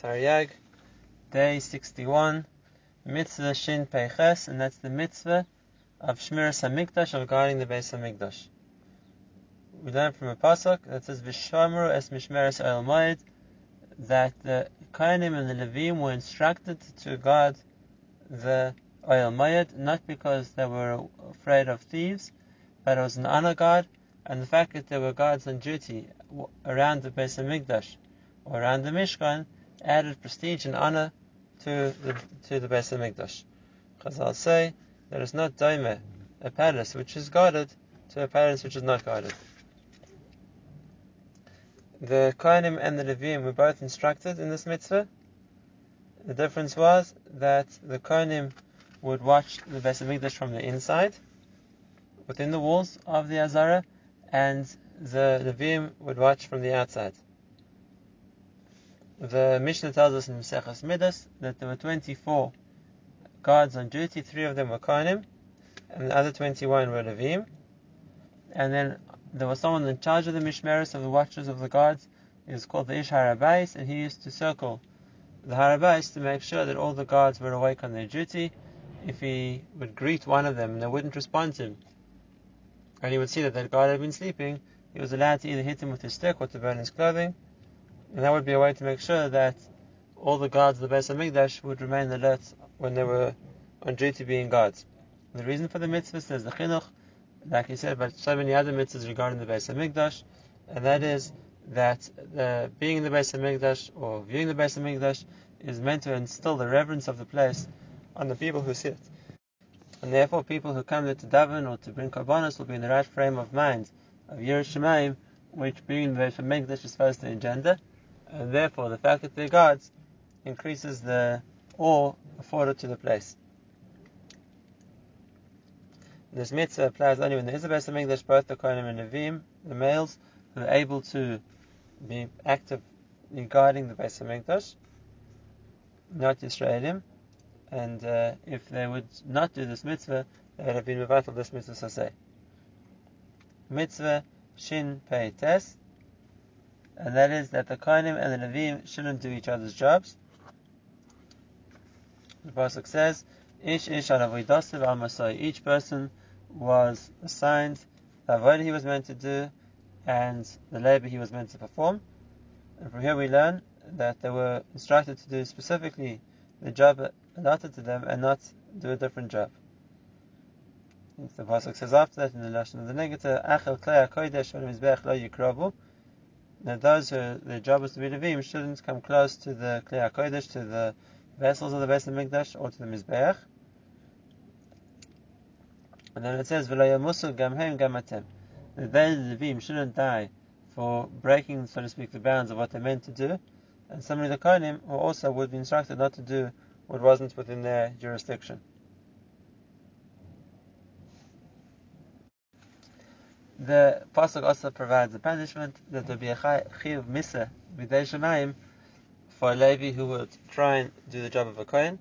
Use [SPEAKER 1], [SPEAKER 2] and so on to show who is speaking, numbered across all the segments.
[SPEAKER 1] Taryag, day 61, Mitzvah Shin Peiches, and that's the mitzvah of Shmiras HaMikdash, of guarding the Beis HaMikdash. We learn from a pasuk that says, V'shamru es mishmeres el moed, that the Kohanim and the Levim were instructed to guard the Ohel Moed, not because they were afraid of thieves, but it was an honor guard, and the fact that there were guards on duty around the Beis HaMikdash, or around the Mishkan, added prestige and honor to the to the Beis Hamikdash. Chazal say there is not daime a palace which is guarded to a palace which is not guarded. The Kohanim and the Levim were both instructed in this mitzvah. The difference was that the Kohanim would watch the Beis Hamikdash from the inside, within the walls of the Azara, and the Levim would watch from the outside. The Mishnah tells us in Maseches Midas that there were 24 guards on duty, three of them were Kohanim, and the other 21 were Levim. And then there was someone in charge of the Mishmeres, of the watchers of the guards. He was called the Ish Har HaBayis, and he used to circle the Har HaBayis to make sure that all the guards were awake on their duty. If he would greet one of them and they wouldn't respond to him, and he would see that that guard had been sleeping, he was allowed to either hit him with his stick or to burn his clothing. And that would be a way to make sure that all the guards of the Beis Hamikdash would remain alert when they were on duty being guards. The reason for the mitzvah is the chinuch, like he said about so many other mitzvahs regarding the Beis Hamikdash, and that is that the, being in the Beis Hamikdash or viewing the Beis Hamikdash is meant to instill the reverence of the place on the people who see it. And therefore, people who come there to daven or to bring korbanos will be in the right frame of mind of Yerushalayim, which being the Beis Hamikdash is supposed to engender and therefore the fact that they're gods increases the awe afforded to the place. This mitzvah applies only when there is a Beis Hamikdash, both the Kohanim and Levim, the males, who are able to be active in guarding the Beis Hamikdash, not Israelim, and uh, if they would not do this mitzvah, they would have been of this mitzvah saseh. Mitzvah Shin Pei Tes, and that is that the Kohanim and the Levim shouldn't do each other's jobs. The Pasuk says, Ish ish al Each person was assigned the avodah he was meant to do and the labor he was meant to perform. And from here we learn that they were instructed to do specifically the job allotted to them and not do a different job. The Pasuk says after that in the Lashon of the negative, Achel klei kodesh lo yikrabu, that those uh, who their job is to be Levim shouldn't come close to the Kli HaKodesh, to the vessels of the Beis Mikdash, or to the Mizbeach. And then it says, V'lo gam hem gamatem. That they, the Levim, shouldn't die for breaking, so to speak, the bounds of what they're meant to do. And similarly, the Kohanim, who also would be instructed not to do what wasn't within their jurisdiction. The pasuk also provides a punishment that there will be a chiv misa b'dei shemayim for a Levi who would try and do the job of a kohen.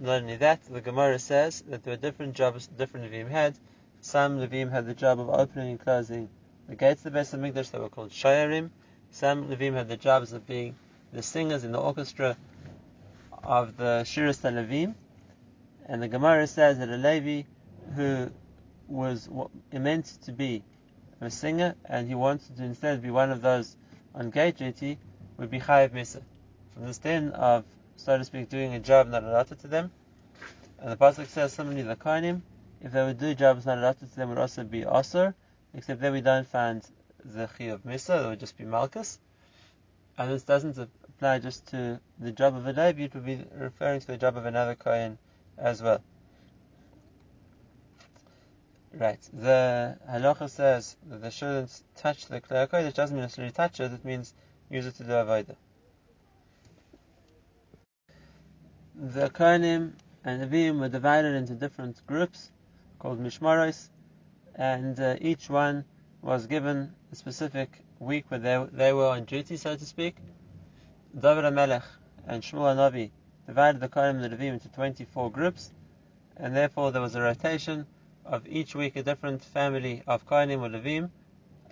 [SPEAKER 1] Not only that, the Gemara says that there were different jobs different Levim had. Some Levim had the job of opening and closing the gates of the Beis Hamikdash that were called shayarim. Some Levim had the jobs of being the singers in the orchestra of the Shiras Levim. And the Gemara says that a Levi who was meant to be a singer and he wanted to instead be one of those on gate duty, would be chayiv misa. From the stand of, so to speak, doing a job not allotted to them. And the pasuk says similarly the kohanim, if they would do jobs not allotted to them, would also be osir, except that we don't find the chi of misa, it would just be malchus. And this doesn't apply just to the job of a Levi, it would be referring to the job of another kohen as well. Right. The halacha says that they shouldn't touch the klei It doesn't mean necessarily touch it. It means use it to do avodah. The kohenim and the Levim were divided into different groups called mishmaros, and uh, each one was given a specific week where they, they were on duty, so to speak. David HaMelech and Shmuel Navi divided the kohanim and the Levim into 24 groups, and therefore there was a rotation of each week a different family of Kohanim or Levim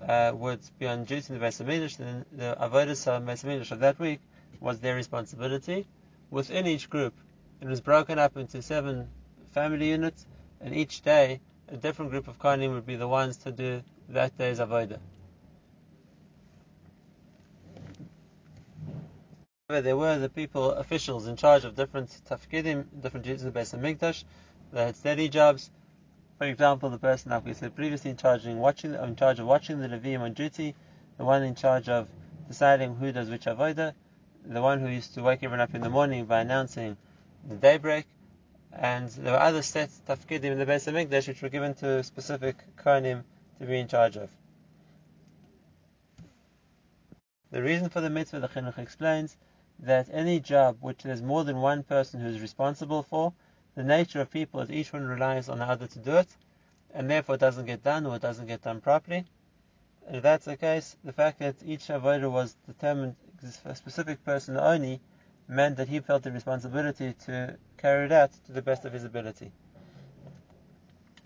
[SPEAKER 1] uh, would be on duty in the Beis Hamikdash, then the Avodah of Beis Hamikdash of that week was their responsibility. Within each group, it was broken up into seven family units, and each day a different group of Kohanim would be the ones to do that day's avodah. There were the people, officials in charge of different tafkidim, different duties in the Beis HaMikdash. They had steady jobs. For example, the person, like we said previously, in charge of watching, in charge of watching the Levim on duty, the one in charge of deciding who does which avodah, the one who used to wake everyone up in the morning by announcing the daybreak, and there were other set tafkidim in the Beis HaMikdash which were given to specific kohanim to be in charge of. The reason for the mitzvah, the Chinuch explains, that any job which there's more than one person who is responsible for, the nature of people is each one relies on the other to do it, and therefore it doesn't get done or it doesn't get done properly. And if that's the case, the fact that each avodah was determined a specific person only meant that he felt the responsibility to carry it out to the best of his ability.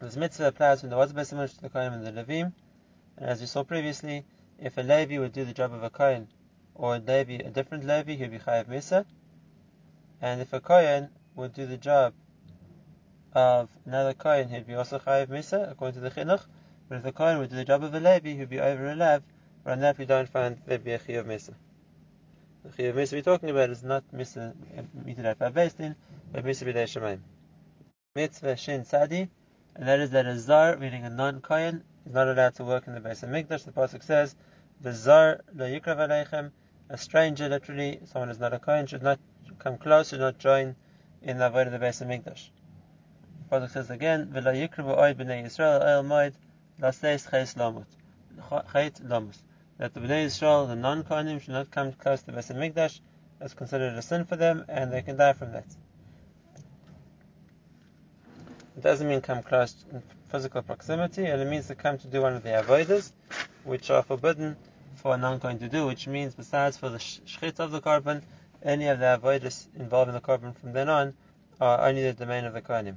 [SPEAKER 1] This mitzvah applies when there was a best to the Kohen and the Levim, and as we saw previously, if a Levi would do the job of a Kohen, or a Levi, a different Levi, he'd be Chayav Misa, and if a Kohen would do the job of another Kohen, he'd be also Chayav Misa, according to the Chinuch, but if the Kohen would do the job of a Levi, he'd be over a Lev, but on that we don't find there'd be a Chayav Misa. The Chiyav Misa we're talking about is not Misa Mitidat Babestin, but Misa B'dei Shemaim. Mitzvah Shin Sadi, and that is that a Zar, meaning a non-Kohen, is not allowed to work in the Beis HaMikdash. The Pasuk says, the Zar lo yikrav aleichem, a stranger, literally, someone who's not a Kohen, should not come close, should not join in the avodah of the Beis HaMikdash. Pasuk says again, v'lo yikrav oid b'nei Yisrael el moed, laseis ches lomut. Chet lomus that the Bnei Israel, the non-Kohanim, should not come close to the Beis Mikdash. That's considered a sin for them, and they can die from that. It doesn't mean come close in physical proximity, and it means to come to do one of the avodas, which are forbidden for a non-Kohen to do, which means besides for the shchit of the korban, any of the avodas involving the korban from then on are only the domain of the Kohanim.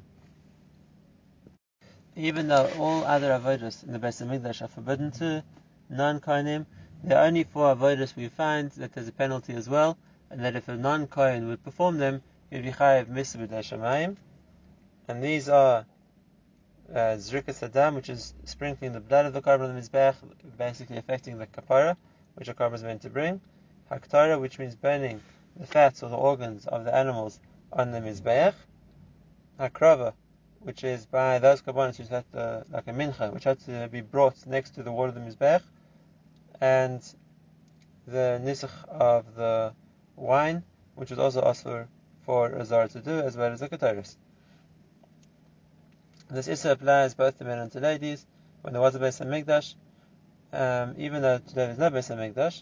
[SPEAKER 1] Even though all other avodas in the Beis Mikdash are forbidden to non-Kohanim, there are only four avodas we find that there's a penalty as well, and that if a non-Kohen would perform them, he would be chayav Hashemayim. And these are uh, Zrikas Adam, which is sprinkling the blood of the korban on the Mizbech, basically affecting the kapara, which a korban is meant to bring. Haktara, which means burning the fats or the organs of the animals on the Mizbech. Hakrava, which is by those korbanos which like a mincha, which had to be brought next to the wall of the Mizbech and the nisach of the wine, which was also asked for a zara to do, as well as the kataris. This issa applies both to men and to ladies. When there was a Beis Hamikdash, um, even though today there's no Beis Hamikdash,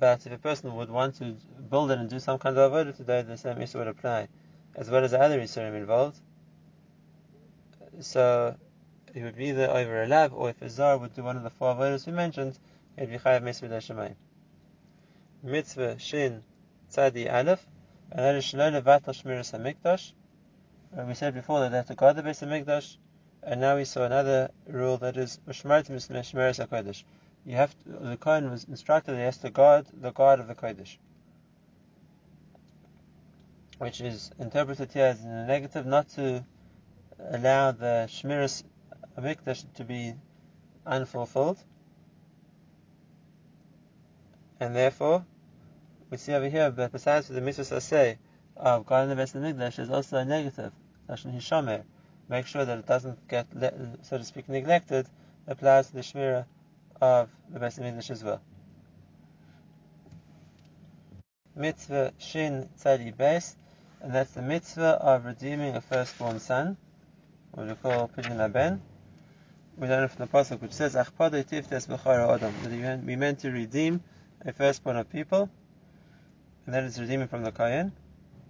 [SPEAKER 1] but if a person would want to build it and do some kind of avodah today, the same issa would apply, as well as the other isurim involved. So it would be either over a lab, or if a zar would do one of the four avodas we mentioned, it would be chayav mitzvah Shemayim. Mitzvah Shin Tzadi Aleph, and that is Shalom Levatal Shmiras HaMikdash. Uh, we said before that they have to guard the Beis HaMikdash, and now we saw another rule that is Shmirat Shmiras HaKodesh. You have to, the Kohen was instructed that he has to guard the guard of the Kodesh. Which is interpreted here as in a negative, not to allow the Shmiras Mikdash to be unfulfilled, and therefore, we see over here that besides the mitzvah say of guarding the Beis HaMikdash, there's also a negative, Lashon. Make sure that it doesn't get, so to speak, neglected, applies to the Shmira of the Beis HaMikdash as well. Mitzvah Shin Tzadi Beis, and that's the mitzvah of redeeming a firstborn son, what we call Pidyon HaBen. We learn from the Pasuk which says, Achpado Tiftes B'chara Adam, that we meant to redeem a firstborn of people, and that is redeeming from the Kayan.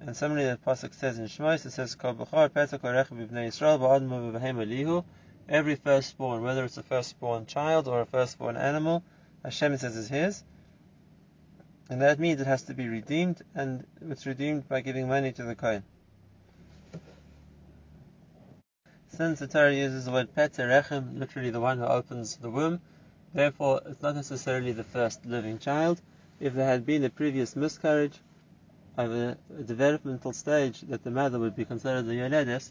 [SPEAKER 1] And similarly, the pasuk says in Shmos, it says, "Kol b'chor petak b'nei Yisrael ba'admu elihu." Every firstborn, whether it's a firstborn child or a firstborn animal, Hashem says is his, and that means it has to be redeemed, and it's redeemed by giving money to the Kohen. Since the Torah uses the word peterechem, literally the one who opens the womb, Therefore, it's not necessarily the first living child. If there had been a previous miscarriage, of a, developmental stage that the mother would be considered the yoledes,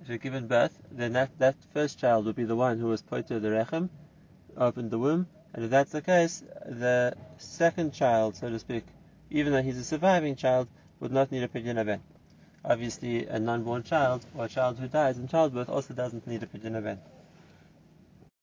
[SPEAKER 1] if you're given birth, then that, that first child would be the one who was to the rechem, opened the womb, and if that's the case, the second child, so to speak, even though he's a surviving child, would not need a pidyon ben. Obviously, a non-born child or a child who dies in childbirth also doesn't need a pidyon ben.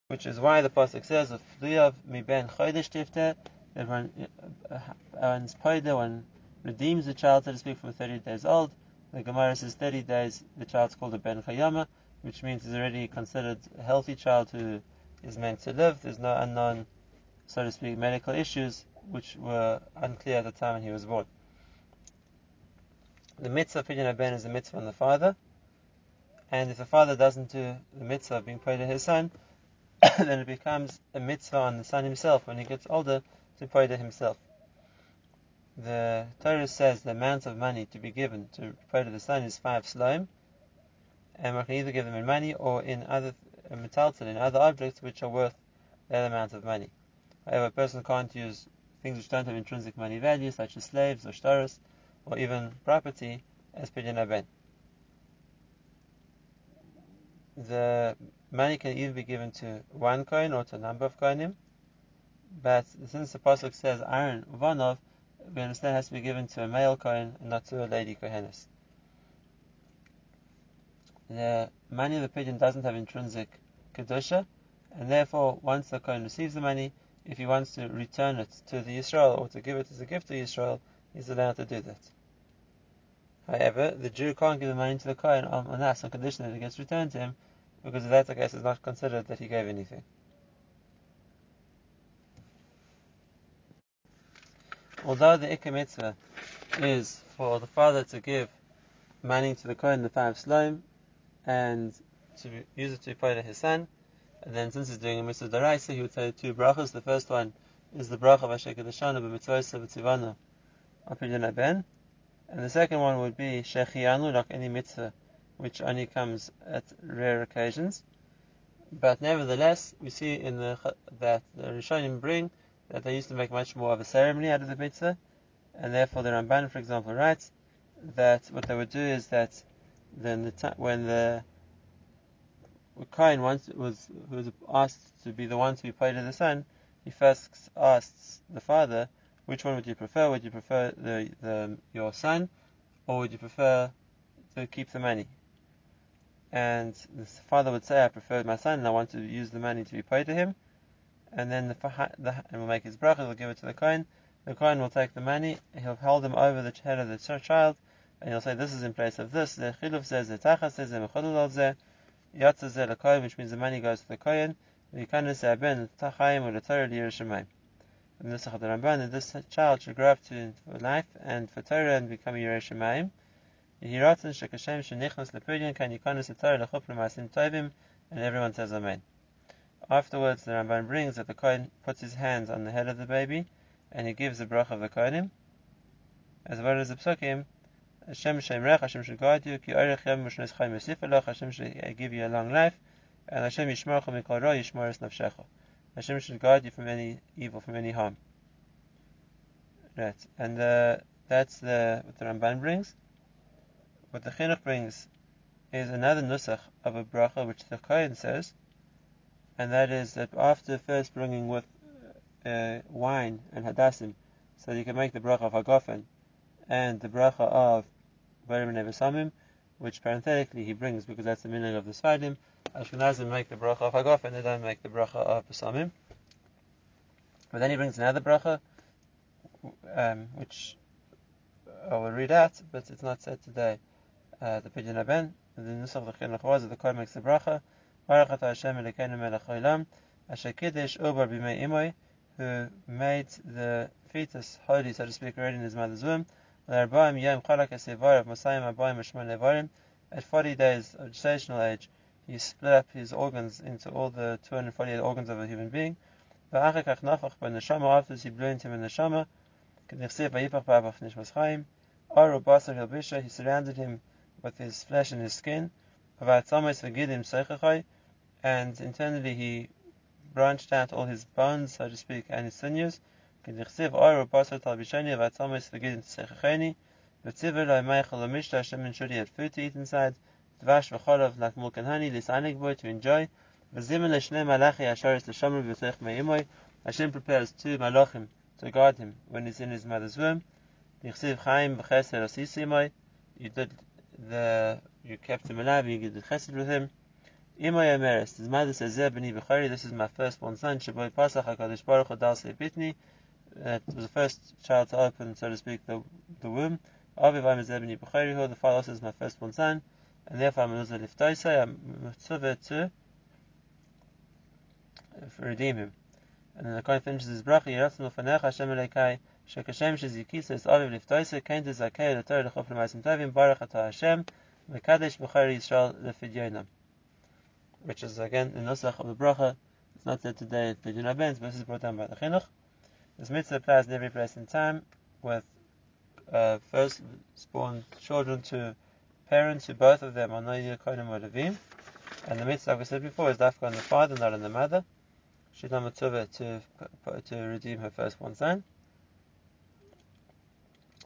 [SPEAKER 1] Which is why the pasuk says, "Of mi ben chodesh tifte," that uh, one's one redeems the child, so to speak, from 30 days old. The Gemara says 30 days, the child's called a ben chayama, which means he's already considered a healthy child who is meant to live. There's no unknown, so to speak, medical issues which were unclear at the time when he was born. The mitzvah of pidyon ben is a mitzvah on the father, and if the father doesn't do the mitzvah of being paid to his son, then it becomes a mitzvah on the son himself when he gets older to pay to himself. The Torah says the amount of money to be given to pay to the son is five slime, and one can either give them in money or in other uh, metalton, in other objects which are worth that amount of money. However, a person can't use things which don't have intrinsic money value, such as slaves or shtaros, or even property, as pidyon ben. The money can either be given to one kohen or to a number of kohanim, but since the pasuk says Aaron Vanov, we understand it has to be given to a male kohen and not to a lady kohenes. The money of the pidyon doesn't have intrinsic kedusha, and therefore, once the kohen receives the money, if he wants to return it to the Israel or to give it as a gift to Israel, he's allowed to do that. However, the Jew can't give the money to the Kohen on, on that on condition that it gets returned to him, because if that's the case, it's not considered that he gave anything. Although the Ikka mitzvah is for the father to give money to the Kohen, the five slime, and to use it to pay to his son, and then since he's doing a mitzvah daraisa, he would say two brachas. The first one is the bracha of Asher Kedashana b'mitzvah b'tzivana apidyon ben, and the second one would be shechianu, like any mitzvah, which only comes at rare occasions. But nevertheless, we see in the that the Rishonim bring that they used to make much more of a ceremony out of the mitzvah, and therefore the Ramban, for example, writes that what they would do is that then the when the Kain once was who was asked to be the one to be paid to the son, he first asks the father, which one would you prefer? Would you prefer the, the your son, or would you prefer to keep the money? And the father would say, I prefer my son, and I want to use the money to be paid to him. And then the, the and will make his bracha, he'll give it to the kohen. The kohen will take the money, he'll hold them over the head of the child, and he'll say, this is in place of this. The chiluf says, the tacha says, the mechadul says, Yatzah the kohen, which means the money goes to the kohen. V'yikanis ben tachayim or the Torah And this Ramban that this child should grow up to life and for Torah and become a Yerushalayim. Yehiratzon shekashem shenichnas lepudyan kan yikanis the Torah lechup lemasim tovim, and everyone says Amen. Afterwards, the Ramban brings that the Kohen puts his hands on the head of the baby, and he gives the bracha of the Kohenim, as well as the Psukim, Hashem Shemrech, Hashem should guide you, Ki Orech Yom Mishnes Chaim Yosif Hashem should give you a long life, and Hashem Yishmorcha Mikol Ra Yishmor Es Nafshecha. Hashem should guard you from any evil, from any harm. Right, and uh, that's the, what the Ramban brings. What the Chinuch brings is another nusach of a bracha which the Kohen says, and that is that after first bringing with uh, wine and hadassim, so you can make the bracha of Hagofen and the bracha of Barim which parenthetically he brings because that's the meaning of the Sfardim. Ashkenazim make the bracha of Hagaf and they don't make the bracha of Besamim. But then he brings another bracha, um, which I will read out, but it's not said today. Uh, the Pidyon HaBen, the Nusach was that the Kohen makes the bracha. Baruch Hashem Elokeinu Melech Olam, Asher Kiddush Ubar B'mei who made the fetus holy, so to speak, already in his mother's womb. At 40 days of gestational age, he split up his organs into all the 248 organs of a human being. After he blew into him in the Shama, he surrounded him with his flesh and his skin, and internally he branched out all his bones, so to speak, and his sinews, and V'tziver lo meichel l'mishta Hashem ensured he had food to eat inside. Dvash v'cholav like milk and honey, lisanig boy to enjoy. V'zimin l'shnei malachi asharis l'shomer v'toich me'imoy. Hashem prepares two malachim to guard him when he's in his mother's womb. Yichsiv chaim v'cheser asisimoy. You did the, you kept him alive, you did chesed with him. Imoy Emeres, his mother says, Zeh b'ni b'chari, this is my firstborn son, Shaboy Pasach HaKadosh Baruch Hu Dal Bitni. That was the first child to open, so to speak, the, the womb. Aviv I'm Zeh b'ni b'chari, the father says, my firstborn son, and therefore I'm Eluzah Liftoisai, I'm Mitzvah to redeem him. And then the Kohen finishes his bracha, Yeratzim Ufanecha Hashem Eleikai, Shekashem Shezikisa Es Aviv Liftoisai, Kain Tezakei L'Torah L'Chof L'Maisim Tovim, Baruch Atah Hashem, Mekadesh B'chari Yisrael L'Fidyonam which is again the nusach of the bracha. It's not said today at Abens, but this is brought down by the Chinuch. This mitzvah applies in every place and time with uh, first born children to parents who both of them are Noyer Kohanim or Levim. And the mitzvah, like we said before, is dafka on the father, not on the mother. She's not mitzvah to, to redeem her firstborn son.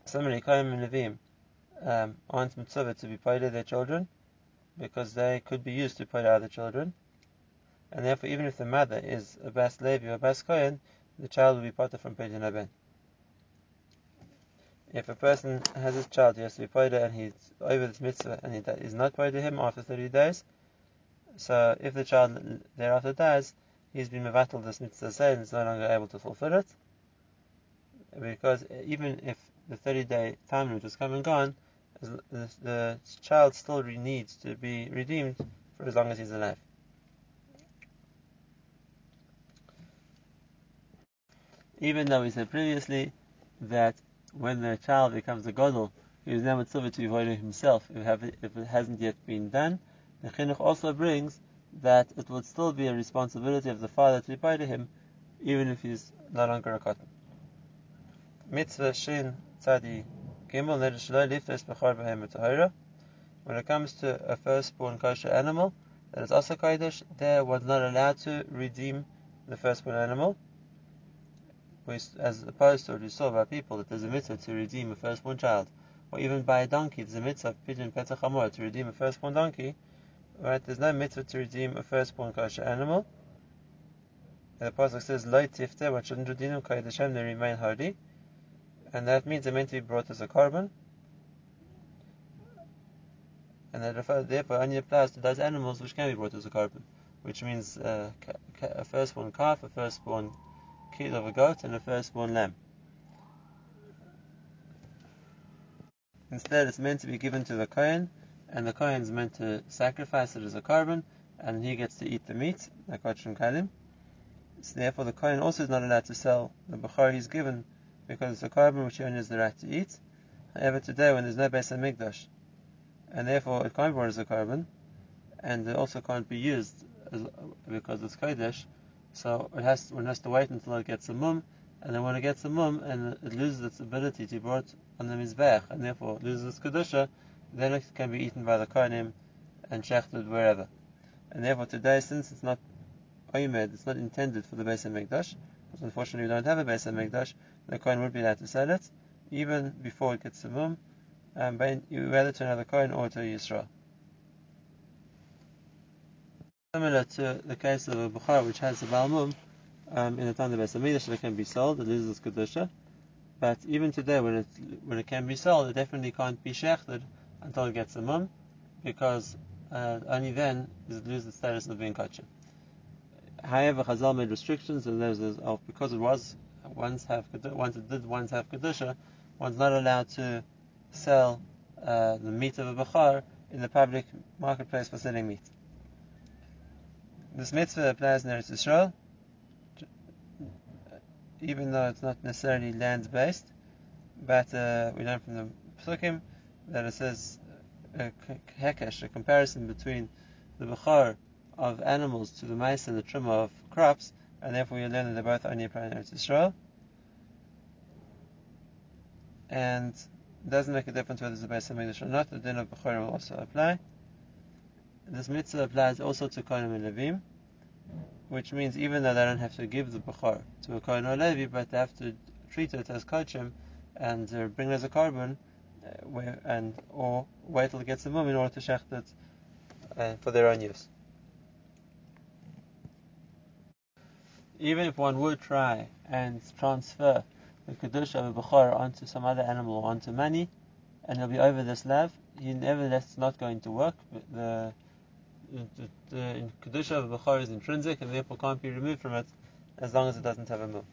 [SPEAKER 1] Similarly, Kohanim and Levim um, aren't mitzvah to be paid their children because they could be used to put out the children. And therefore, even if the mother is a Bas Levi or a Bas Kohen, the child will be parted from Pidyon HaBen. If a person has his child, he has to be paid and he's over this mitzvah and he is not to him after 30 days. So if the child thereafter dies, he's been mevatel this mitzvah say and is no longer able to fulfill it. Because even if the 30 day time limit has come and gone, the child still needs to be redeemed for as long as he's alive. Even though we said previously that when the child becomes a godel, he is now mitzvah to avoid himself if, it hasn't yet been done. The chinuch also brings that it would still be a responsibility of the father to repay to him, even if he's no longer a katan. Mitzvah shin tzadi Gimel When it comes to a firstborn kosher animal that is also kodesh, there was not allowed to redeem the firstborn animal, as opposed to what we saw by people that there's a mitzvah to redeem a firstborn child, or even by a donkey, there's a mitzvah pidyon petach to redeem a firstborn donkey. Right? There's no mitzvah to redeem a firstborn kosher animal. And the pasuk says, "Lo tifte," what shouldn't redeem them, kodesh they remain holy and that means they're meant to be brought as a korban, and that therefore only applies to those animals which can be brought as a korban, which means uh, a firstborn calf, a firstborn kid of a goat, and a firstborn lamb. Instead, it's meant to be given to the kohen, and the kohen is meant to sacrifice it as a korban, and he gets to eat the meat, like Kachrim Kalim. So therefore, the kohen also is not allowed to sell the bechor he's given because it's a korban which he only has the right to eat. However, today when there's no Beis Hamikdash, and therefore it can't be brought as a korban, and it also can't be used as, because it's kodesh, so it has one has to wait until it gets a mum, and then when it gets a mum and it loses its ability to be brought on the mizbech, and therefore loses its kedusha, then it can be eaten by the kohenim and shechted wherever. And therefore today, since it's not oimed, it's not intended for the Beis Hamikdash, because unfortunately we don't have a Beis Hamikdash, the kohen would be allowed to sell it, even before it gets a mum, and um, but whether to another kohen or to Yisrael. Similar to the case of a Bukhara which has a Balmum, um, in the time of the Beis can be sold, it loses its Kedusha, but even today, when it when it can be sold, it definitely can't be shechted until it gets a mum, because uh, only then does it lose the status of being kosher. However, Chazal made restrictions, and of because it was once have once it did once have kedusha, one's not allowed to sell uh, the meat of a bechar in the public marketplace for selling meat. This mitzvah applies in Eretz Yisrael, even though it's not necessarily land based, but uh, we learn from the psukim that it says a hekesh, a comparison between the bechar of animals to the mice and the trim of crops, and therefore we learn that they're both only apply in Eretz Yisrael. And it doesn't make a difference whether it's a Beis Hamikdash or not, the din of Bechor will also apply. This mitzvah applies also to Kohanim and Levim, which means even though they don't have to give the Bechor to a Kohen or Levi, but they have to treat it as Kochim and uh, bring it as a korban, uh, and or wait till it gets a mum in order to shecht it uh, for their own use. Even if one would try and transfer the kedusha of a bechor onto some other animal or onto money, and it'll be over this lav, he nevertheless not going to work. The the, the kedusha of a bechor is intrinsic and therefore can't be removed from it as long as it doesn't have a mum.